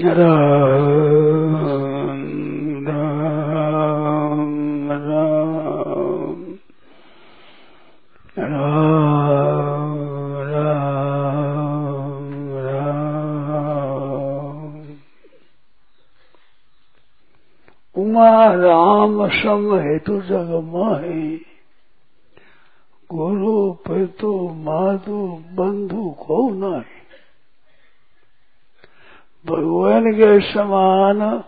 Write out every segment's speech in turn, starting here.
राम राम राम राम उमा राम सम हेतु जग माही गुरु पितु माधु बंधु को नहीं भगवान के समान,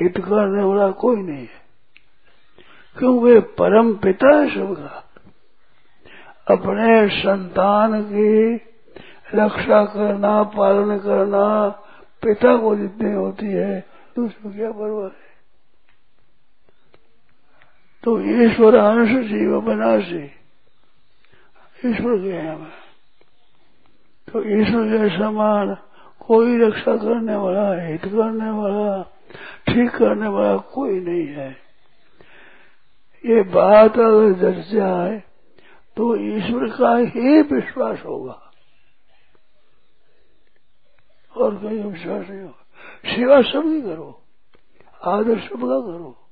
हित करने वाला कोई नहीं है। क्यों? वे परम पिता है सबका। अपने संतान की रक्षा करना, पालन करना पिता को जितनी होती है दूसरों क्या परवाह है? तो ईश्वर अंश जीव बनासी ईश्वर के हैं तो ईश्वर के समान कोई रक्षा करने वाला, हित करने वाला, ठीक करने वाला कोई नहीं है। ये बात अगर जग जाए तो ईश्वर का ही विश्वास होगा। और कहीं विश्वास नहीं होगा। सेवा सबकी करो। आदर सबका करो।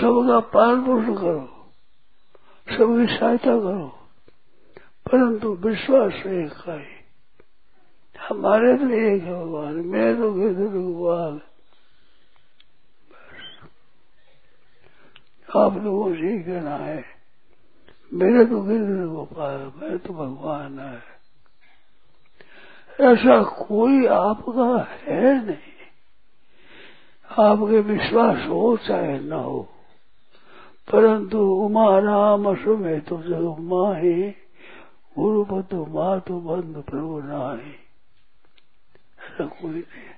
सबका पालन पोषण करो। सबकी सहायता करो। परंतु विश्वास एक का ही हमारे तो एक है भगवान मेरे तो कहते भगवान। आप लोगों से ही कहना है। मेरे तो गिरधर गोपाल, मैं तो भगवान है। ऐसा कोई आपका है नहीं। आपके विश्वास हो चाहे न हो। परंतु उमा राम सुमे तो जग माही गुरुपतु मातु बंधु प्रभु नाही। ऐसा कोई नहीं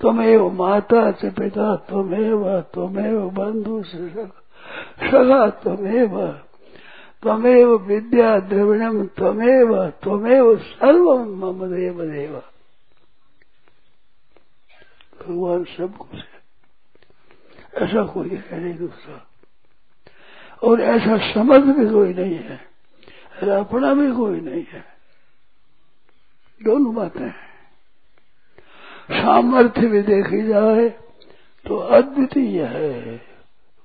त्वमेव माता च पिता त्वमेव त्वमेव बंधु सखा त्वमेव त्वमेव विद्या द्रविणम त्वमेव त्वमेव सर्व मम देव देव भगवान सब कुछ है। ऐसा कोई है नहीं दूसरा। और ऐसा समझ भी कोई नहीं है अपना भी कोई नहीं है। दोनों बातें सामर्थ्य भी देखी जाए तो अद्वितीय है।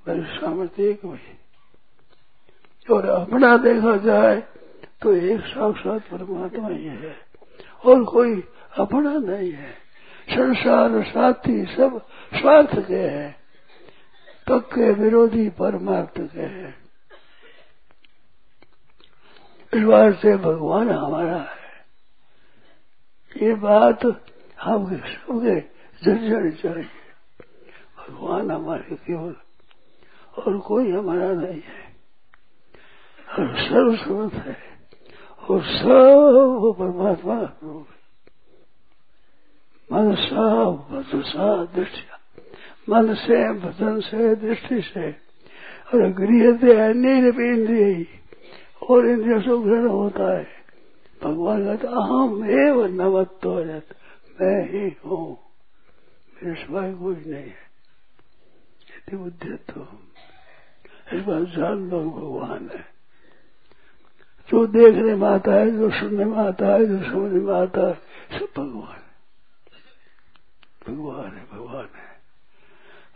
मेरे सामर्थ्य एक में और अपना देखा जाए तो एक साक्षात परमात्मा ही है। और कोई अपना नहीं है। संसार, साथी सब स्वार्थ के हैं। पक्के विरोधी परमार्थ के हैं। इस बात से भगवान हमारा है। ये बात आपके सबके जर्जर चाहिए भगवान हमारे केवल और कोई हमारा नहीं है। और सर्वस्वत है और सब परमात्मा रूप है। मन सा वचन सा मन से वचन से, दृष्टि से। और गृह अन्य इंद्रिय और इंद्रियों से ग्रहण होता है। भगवान कहता अहम एव नवत्व मैं ही हूँ। मेरे सिवाय कोई नहीं है। यदि तो इस बात जान लो भगवान है। जो देखने में आता है, जो सुनने में आता है, जो समझने में आता है, सब भगवान है। भगवान है भगवान है।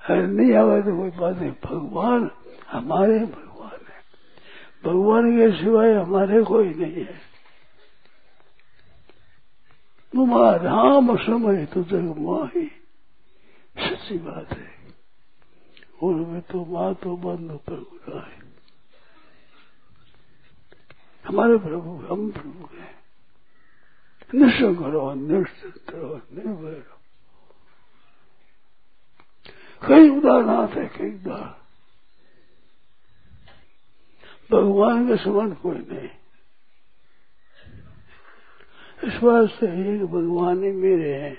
अरे नहीं आवा तो कोई बात नहीं। भगवान हमारे भगवान है। भगवान के सिवाय हमारे कोई नहीं है। तुमा राम समय तो जग माही। सच्ची बात है। उनमें तो माँ तो बंद प्रभु है। हमारे प्रभु, हम प्रभु हैं। निश्चय करो निश्चित रहो निर्भय रहो। कई उदाहरण है, कई उदाहरण भगवान के समान कोई नहीं। इस बात से एक भगवान ही मेरे हैं।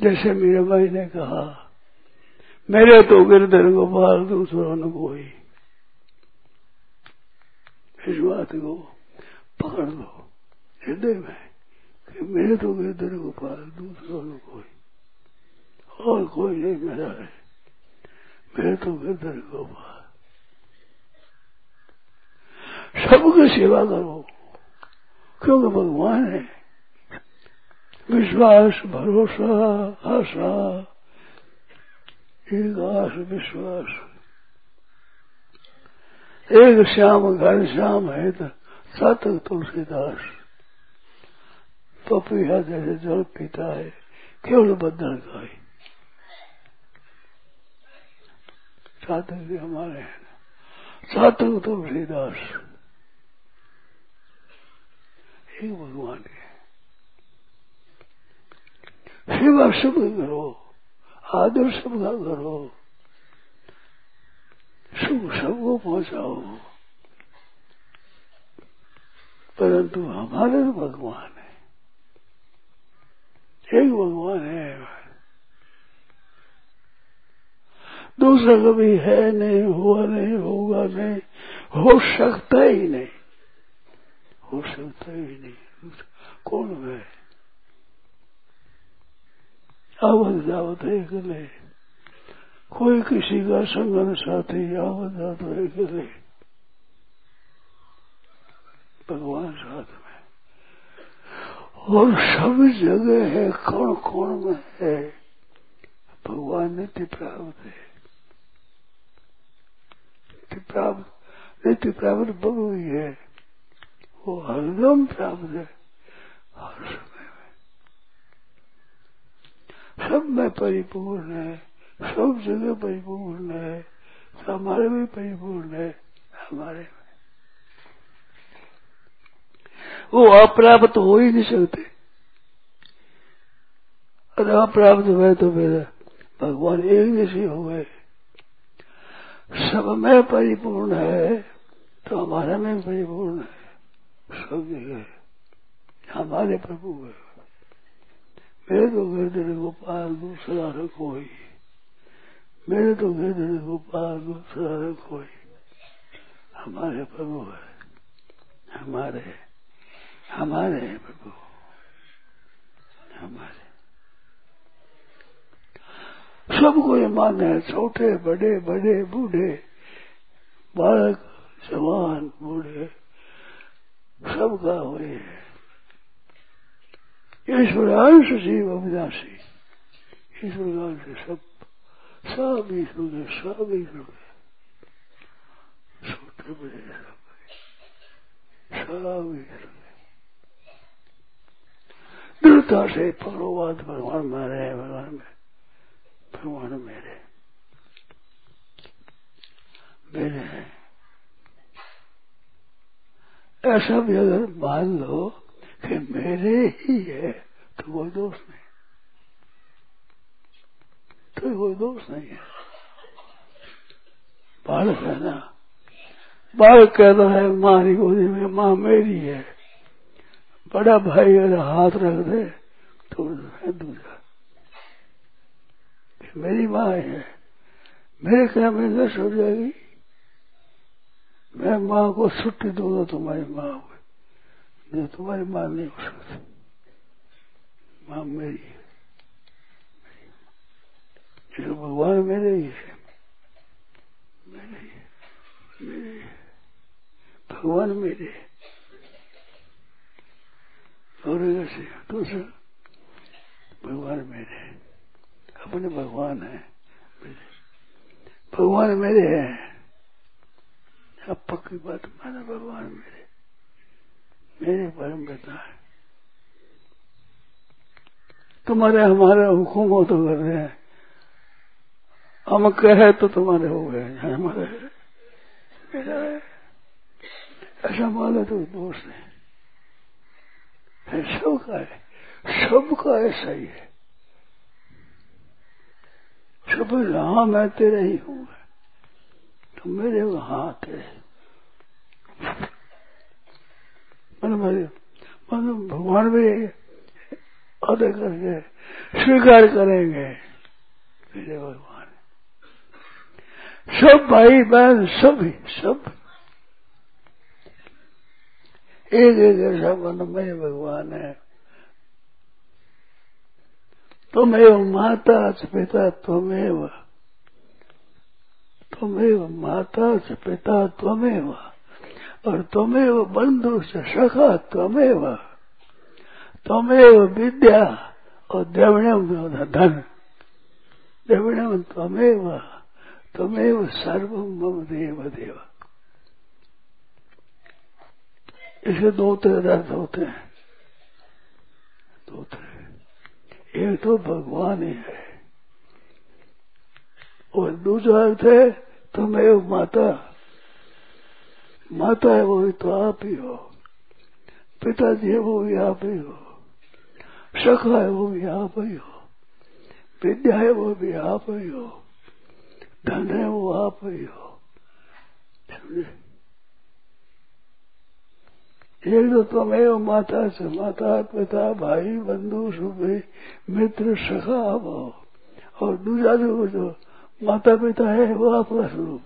जैसे मेरे भाई ने कहा, मेरे तो गिरधर गोपाल, दूसरों ने कोई। इस बात को पकड़ दो। हृदय में कि मेरे तो गिरधर गोपाल, दूसरों ने कोई। और कोई नहीं मेरा है। मेरे तो गिरधर गोपाल। सबकी सेवा करो। क्योंकि भगवान है विश्वास भरोसा आशा एक आश विश्वास एक श्याम घर श्याम है तो सातक तुलसीदास पपिया जैसे जल पीता है केवल बदल गाय सातक भी हमारे हैं सातक तुलसीदास एक भगवान सेवा शब्द करो आदर शब्द करो सुख सबको पहुंचाओ परंतु हमारे तो भगवान है। एक भगवान है। दूसरा कभी है नहीं, हुआ नहीं, होगा नहीं, हो सकता ही नहीं। हो सकता ही नहीं कौन है आवत जावत है गले कोई किसी का संगन साथी आवत जात है गले भगवान साथ में और सब जगह है कौन कौन में है भगवान नित्य प्राप्त है नित्य प्राप्त नित्य प्राप्त भगव ही है वो हरदम प्राप्त है हर समय में सब में परिपूर्ण है, सब जगह परिपूर्ण है, हमारे में परिपूर्ण है, हमारे में। वो अप्राप्त हो ही नहीं सकते। और अप्राप्त हुए तो फिर भगवान एक जैसे हो गए। सब में परिपूर्ण है तो हमारे में परिपूर्ण है। सब जगह हमारे प्रभु है। मेरे तो गिरधर गोपाल दूसरा कोई। मेरे तो गिरधर गोपाल दूसरा कोई। हमारे प्रभु है। हमारे हमारे हैं प्रभु। हमारे। सबको ये मान्य है छोटे, बड़े बड़े, बूढ़े। बालक, जवान, बूढ़े। सबका हुए ईश्वरांश जीव अविनाशी ईश्वर से सब सब ईश्वर के सब ईश्वर के छोटे बड़े सब ईश्वर दृढ़ता से पकड़ोवाद भगवान मारे भगवान में भगवान मेरे मेरे हैं ऐसा भी अगर मान लो कि मेरे ही है तो कोई दोष नहीं। तो कोई दोष नहीं है। बालक है ना? बालक कहता है, माँ की गोदी में माँ मेरी है। बड़ा भाई अगर हाथ रख दे तो है दूसरा मेरी माँ है। मेरे क्या में नश हो जाएगी। मैं माँ को छुट्टी दूँगा तुम्हारी माँ हो जो तुम्हारी माँ नहीं हो सकती। माँ मेरी है। जो भगवान मेरे ही है। मेरे मेरे भगवान मेरे और से दूसरा भगवान मेरे अपने भगवान है। भगवान मेरे हैं। अब पक्की बात माना भगवान मेरे। मेरे परम पिता है। तुम्हारे हमारे हुकुम हो तो कर रहे हैं। हम कहे तो तुम्हारे हो गए हमारे मेरा ऐसा मानो तो नहीं है। सबका है सबका ऐसा ही है। सब राम है तेरे हूँ तो मेरे हाँ। तेरे मन मेरे भगवान भी अदय करके स्वीकार करेंगे। मेरे भगवान। सब भाई बहन, सभी, सब। एक एक ऐसा मन में भगवान है। तुमेव माता च पिता त्वमेव माता च पिता त्वमेव, और तमेव बंधु से सखा तमेव तमेव विद्या और द्रविणम धन। द्रविणम तमेव तमेव सर्व मम देव देव इसे दो तरह अर्थ होते हैं। दो तरह एक तो भगवान ही है। और दूसरा अर्थ है तमेव माता। माता है वो भी तो आप ही हो। पिताजी है वो भी आप ही हो। सखा है वो भी आप ही हो। विद्या है वो भी आप ही हो। धन है वो आप ही हो। समझे? एक तो तुम्हें माता से माता, पिता, भाई, बंधु सुबह मित्र, सखा, आप हो। और दूसरा जो जो माता पिता है, वो आपका स्वरूप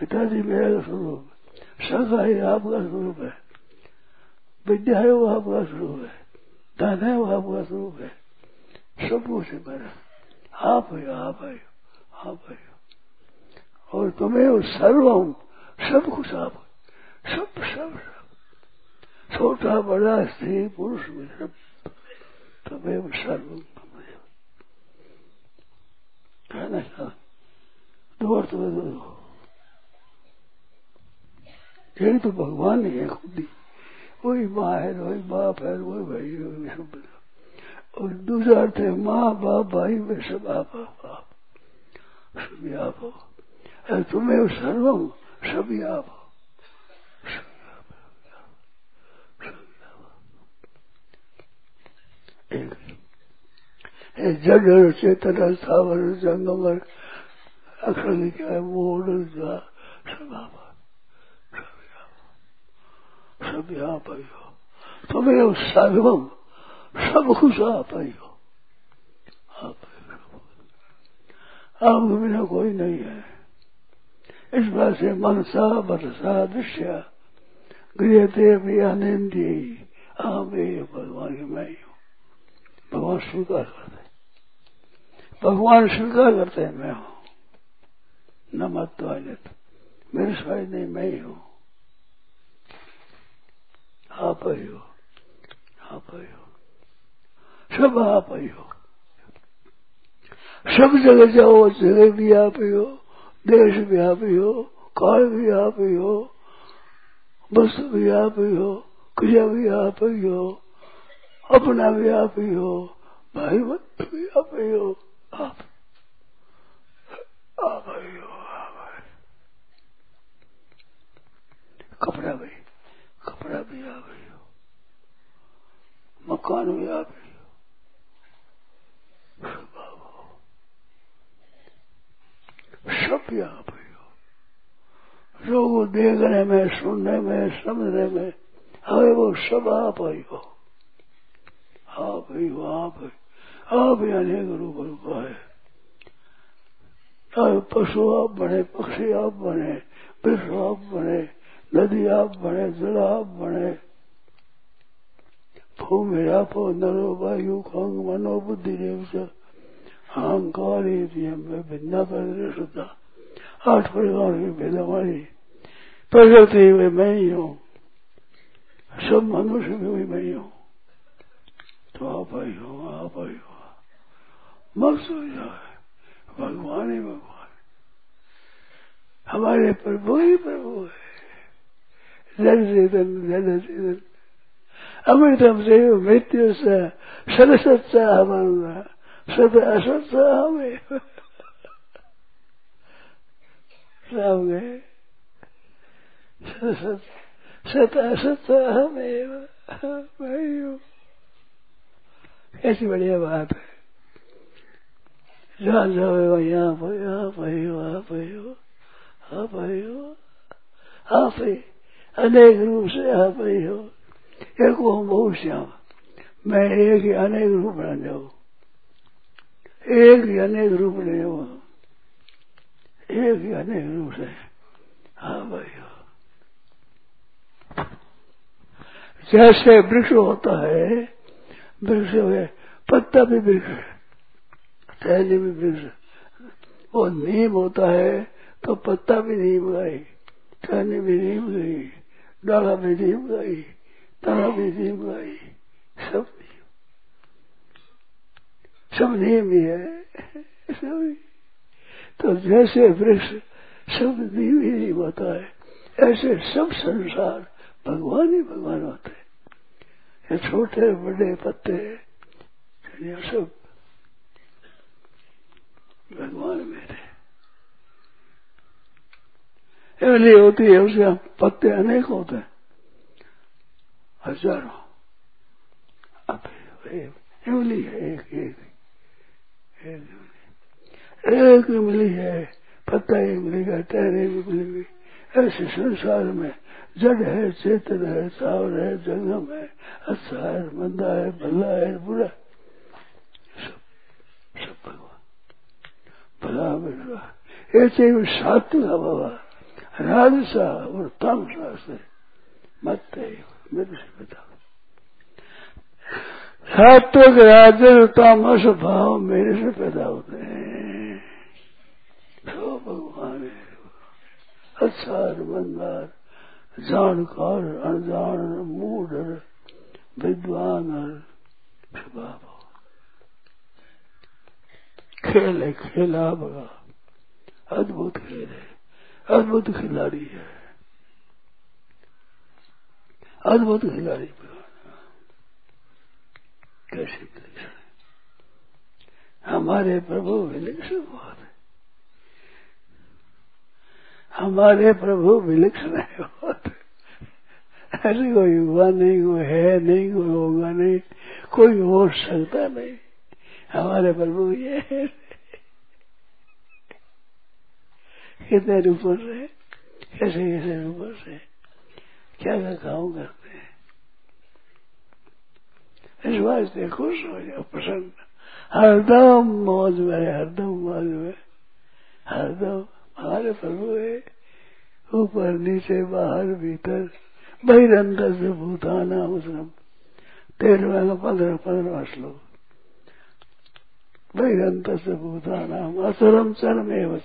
पिताजी मेरा स्वरूप सखा है आपका स्वरूप है। विद्या है, वो आपका स्वरूप है। धन है, वो आपका स्वरूप है। सब कुछ है मेरा। आप है आप है आप है। और तुम्हें सर्वम सब कुछ आप सब सब सब। छोटा, बड़ा, स्त्री, पुरुष में सब। तुम्हें सर्वम कहना चाह अर्थ में दो एक तो भगवान ही है खुद ही वही माँ है वही बाप है, वही भाई वही सब और दूसरा अर्थ है, माँ, बाप, भाई वे सब आप आप सभी आप हो। तुम्हें सर्वम सभी आप हो। जड़ चेतन स्थावर जंगम अक्षर क्या है मूल सब आप सब आप ही हो। तुम्हें सर्वम सब कुछ आप ही हो आप आप बिना कोई नहीं है। इस बात से मनसा बरसा दृश्य गृह गृहते भी आनंदी आप भगवान की मैं ही। हूँ भगवान स्वीकार करते भगवान स्वीकार करते हैं। मैं हूँ। न मत मेरे स्वाय नहीं मैं ही हूँ आप ही हो आप ही हो सब आप ही हो सब जगह जाओ जगह भी आप ही हो देश भी आप ही हो काल भी आप ही हो वस्तु भी आप ही हो क्रिया भी आप ही हो अपना भी आप ही हो भाई बंधु भी आप ही हो आप हो आप कपड़ा भी कपड़ा भी आप ही हो मकान भी आप ही हो सब भी आप ही। हो लोग देखने में, सुनने में, समझने में हमें वो सब आप ही हो। आप ही हो, आप आप ही अनेक रूप रूप है। चाहे पशु आप बने, पक्षी आप बने, विश्व आप बने नदी आप बने जल आप बने भूमि आपो नरो वायु खंग मनो बुद्धि अहंकार में भिन्ना परिश्रता आठ परिवार की भेदवाणी प्रकृति में मैं ही हूँ। सब मनुष्य में भी मैं ही हूँ। तो आप आई हो, आप आई हो। मस्त हो जाए भगवान ही भगवान। हमारे प्रभु ही प्रभु है। जन चेतन जन चेतन अमृतम से मृत्यु से सरसत हमारा सत असत हमें राम गए सत सत असत हमें भाई कैसी बढ़िया बात है जहाँ जाओ यहाँ पर यहाँ हो आप हो आप हो आप ही अनेक रूप से आप ही हो। एक वो बहुत श्याम। मैं एक ही अनेक रूप बन जाऊ एक ही अनेक रूप ले जाऊ एक ही अनेक रूप से हाँ भाई हो। जैसे वृक्ष होता है, वृक्ष है पत्ता भी वृक्ष टहनी भी वृक्ष वो नीम होता है तो पत्ता भी नीम गई टहनी भी नीम गई डाला भी नीम गई तना भी नीम गई सब नीम सब नीम ही है। सब तो जैसे वृक्ष, सब नीम ही नीम होता है। ऐसे सब संसार भगवान ही भगवान होते हैं। ये छोटे, बड़े, पत्ते सब भगवान मेरे इमली होती है उसके पत्ते अनेक होते हैं हज़ारों इमली है एक एक एक इमली है पत्ता इमली का टहरे इमली ऐसे संसार में जड़ है चेतन है सावर है जंगम है अच्छा है मंदा है भला है बुरा सब सब भगवान भला बुरा ऐसे सात्विक बाबा राजसा और तामसा से मत मेरे से बताओ सात्विक राजस तामस भाव मेरे से पैदा होते हैं तो भगवान है अच्छा मंदार जानकार अनजान मूड विद्वान स्वभाव खेल है खेला बगा अद्भुत खेल है अद्भुत खिलाड़ी है। अद्भुत खिलाड़ी। कैसे विलक्षण हमारे प्रभु विलक्षण बहुत है। हमारे प्रभु विलक्षण है बहुत ऐसे कोई हुआ नहीं कोई है नहीं कोई होगा नहीं, कोई हो सकता नहीं। हमारे प्रभु ये है। कितने रूपों से कैसे कैसे रूपों से, क्या क्या काम करते हैं इस वास्ते खुश हो जाओ प्रसन्न हरदम मौज में, हरदम मौज में, हरदम। हमारे प्रभु है ऊपर नीचे बाहर भीतर बहिरंतर से भूताना उसम तेरहवें पंद्रह पंद्रह श्लोक बहिरंतर से भूताना असरम चरम एवं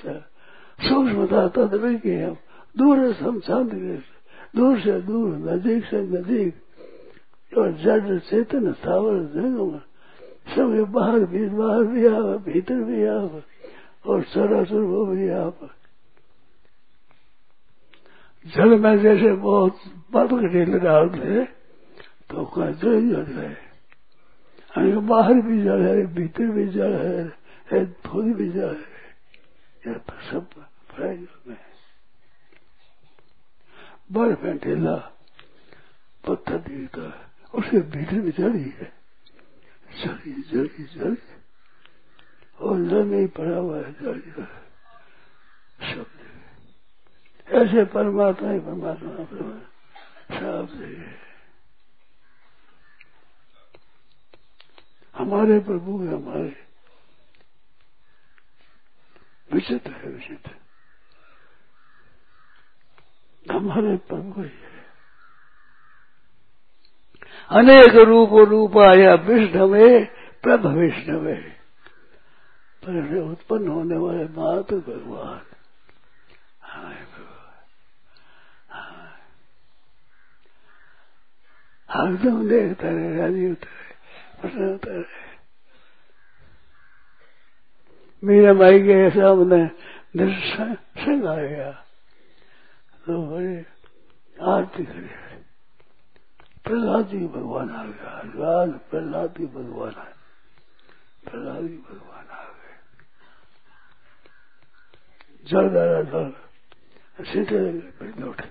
सूक्ष्मता तदविज्ञ दूर सम शांति दूर से दूर नजीक से नजीक और जड़ चेतन स्थावर जंगम सब बाहर भी बाहर भी आवा, भीतर भी आवा, और सरासुर वो भी आप जल में जैसे बहुत बर्फ़ ढील डालते तो कहते जल है। बाहर भी जल है, भीतर भी जल है खुद भी जल है। ये सब फैल में बर्फ़ में ढीला पत्थर दिखता है उसके भीतर भी जड़ी है जड़ी जड़ी जड़ी और जल में ही पड़ा हुआ है जड़ी सब ऐसे परमात्मा ही परमात्मा सब जगह हमारे प्रभु है, हमारे। विचित्र है, विचित्र। हमारे ही। अनेक रूप प्रभ विष्णवे। पर उत्पन्न होने वाले मात भगवान। हाय भगवान। हरदम देखता रहे, राज़ी होता रहे प्रश्न होता रहे। मीरा माई के सामने दर्शन आ गया। तो आरती करे प्रहलाद जी भगवान आ गया राज प्रहलाद जी भगवान आ प्रहलाद जी भगवान आ गए। जल डाला जल। सीटे फिर लौटे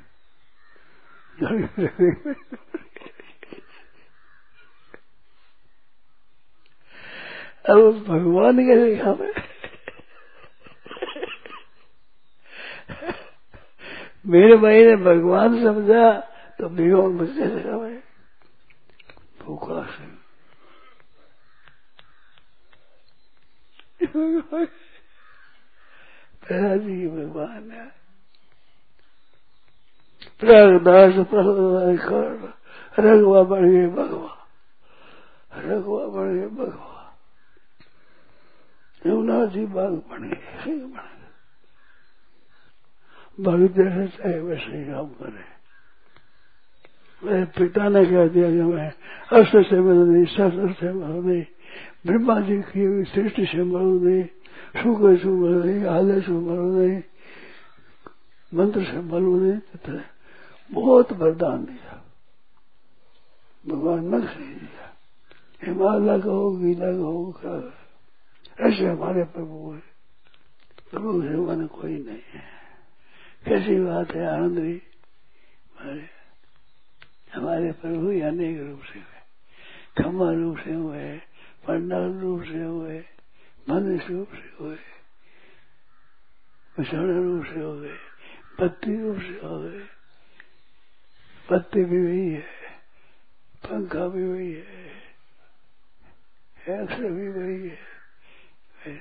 अब भगवान के देखा में मेरे भाई ने भगवान समझा तो भगवान मुझसे लगा मैं भूखा से। जी भगवान है। प्रगदास प्रहलाद रघुआ बढ़ गए भगवा, रघुआ बढ़ गए भगवा। यमुना जी बाग बन गए बन गए जैसे चाहे वैसे ही काम करे। मेरे पिता ने कह दिया कि मैं अस्त्र से मरो नहीं शस्त्र से मरो नहीं ब्रह्मा जी की सृष्टि से मरो नहीं शुक्र से मरो नहीं आलय से मरो नहीं मंत्र से मरो नहीं बहुत वरदान दिया। भगवान मन से दिया। हिमालय का हो, गीता का हो क्या ऐसे हमारे प्रभु है। प्रभु से मन कोई नहीं है। कैसी बात है, आनंद भी। हमारे हमारे प्रभु ही अनेक रूप से हुए। खम्मा रूप से हुए, पंडाल रूप से हुए, मनुष्य रूप से हुए, विषण रूप से हो गए पत्ती रूप से हो गए। पत्ती भी वही है, पंखा भी वही है अक्षर भी वही है।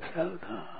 सावधान।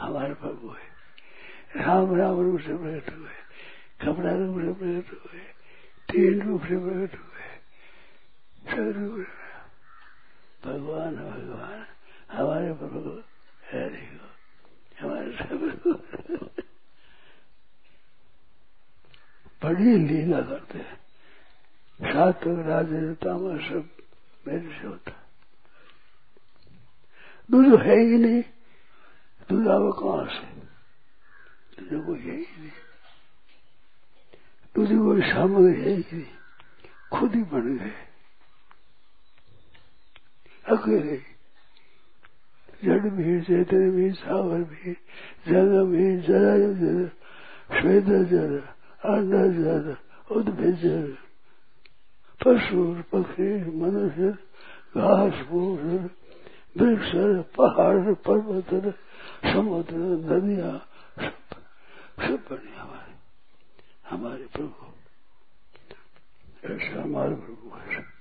हमारे प्रभु है। राम राम रूप से प्रकट हुए। कपड़ा रूप से प्रकट हुए। तेल रूप से प्रकट हुए। सब रूप भगवान भगवान, हमारे प्रभु है। देखो हमारे सब बड़ी लीला करते हैं। सात्विक राजनेतामा सब मेरे से होता। दूध है ही नहीं। दूध आवे कहाँ से? दूध कोई है ही नहीं। दूध कोई सामग्री है ही नहीं। खुद ही बन गए। अकेले। जड़ भी चेतन भी सावर भी जल भी जरा जल श्वेत जल अन्न जल उद्भिद जल पशु, पक्षी, मनुष्य, घास, फूस, वृक्ष, पहाड़, पर्वत समुद्र नदियाँ सब सब बने हमारे हमारे प्रभु। ऐसे हमारे प्रभु ऐसे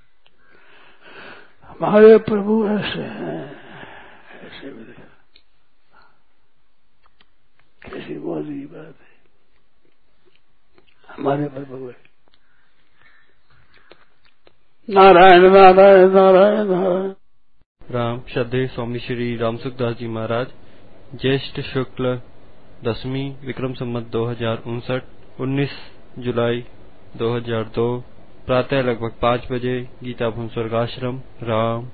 हमारे प्रभु ऐसे हैं। ऐसे मेरे कैसी मौजी बात है। हमारे प्रभु है। नारायण नारायण नारायण नारायण। राम, श्रद्धे, स्वामी श्री रामसुखदास जी महाराज। ज्येष्ठ शुक्ल, दसवीं विक्रम संबंध दो हज़ार उनसठ, उन्नीस जुलाई 2002 प्रातः लगभग पाँच बजे गीताभवन स्वर्गाश्रम, राम।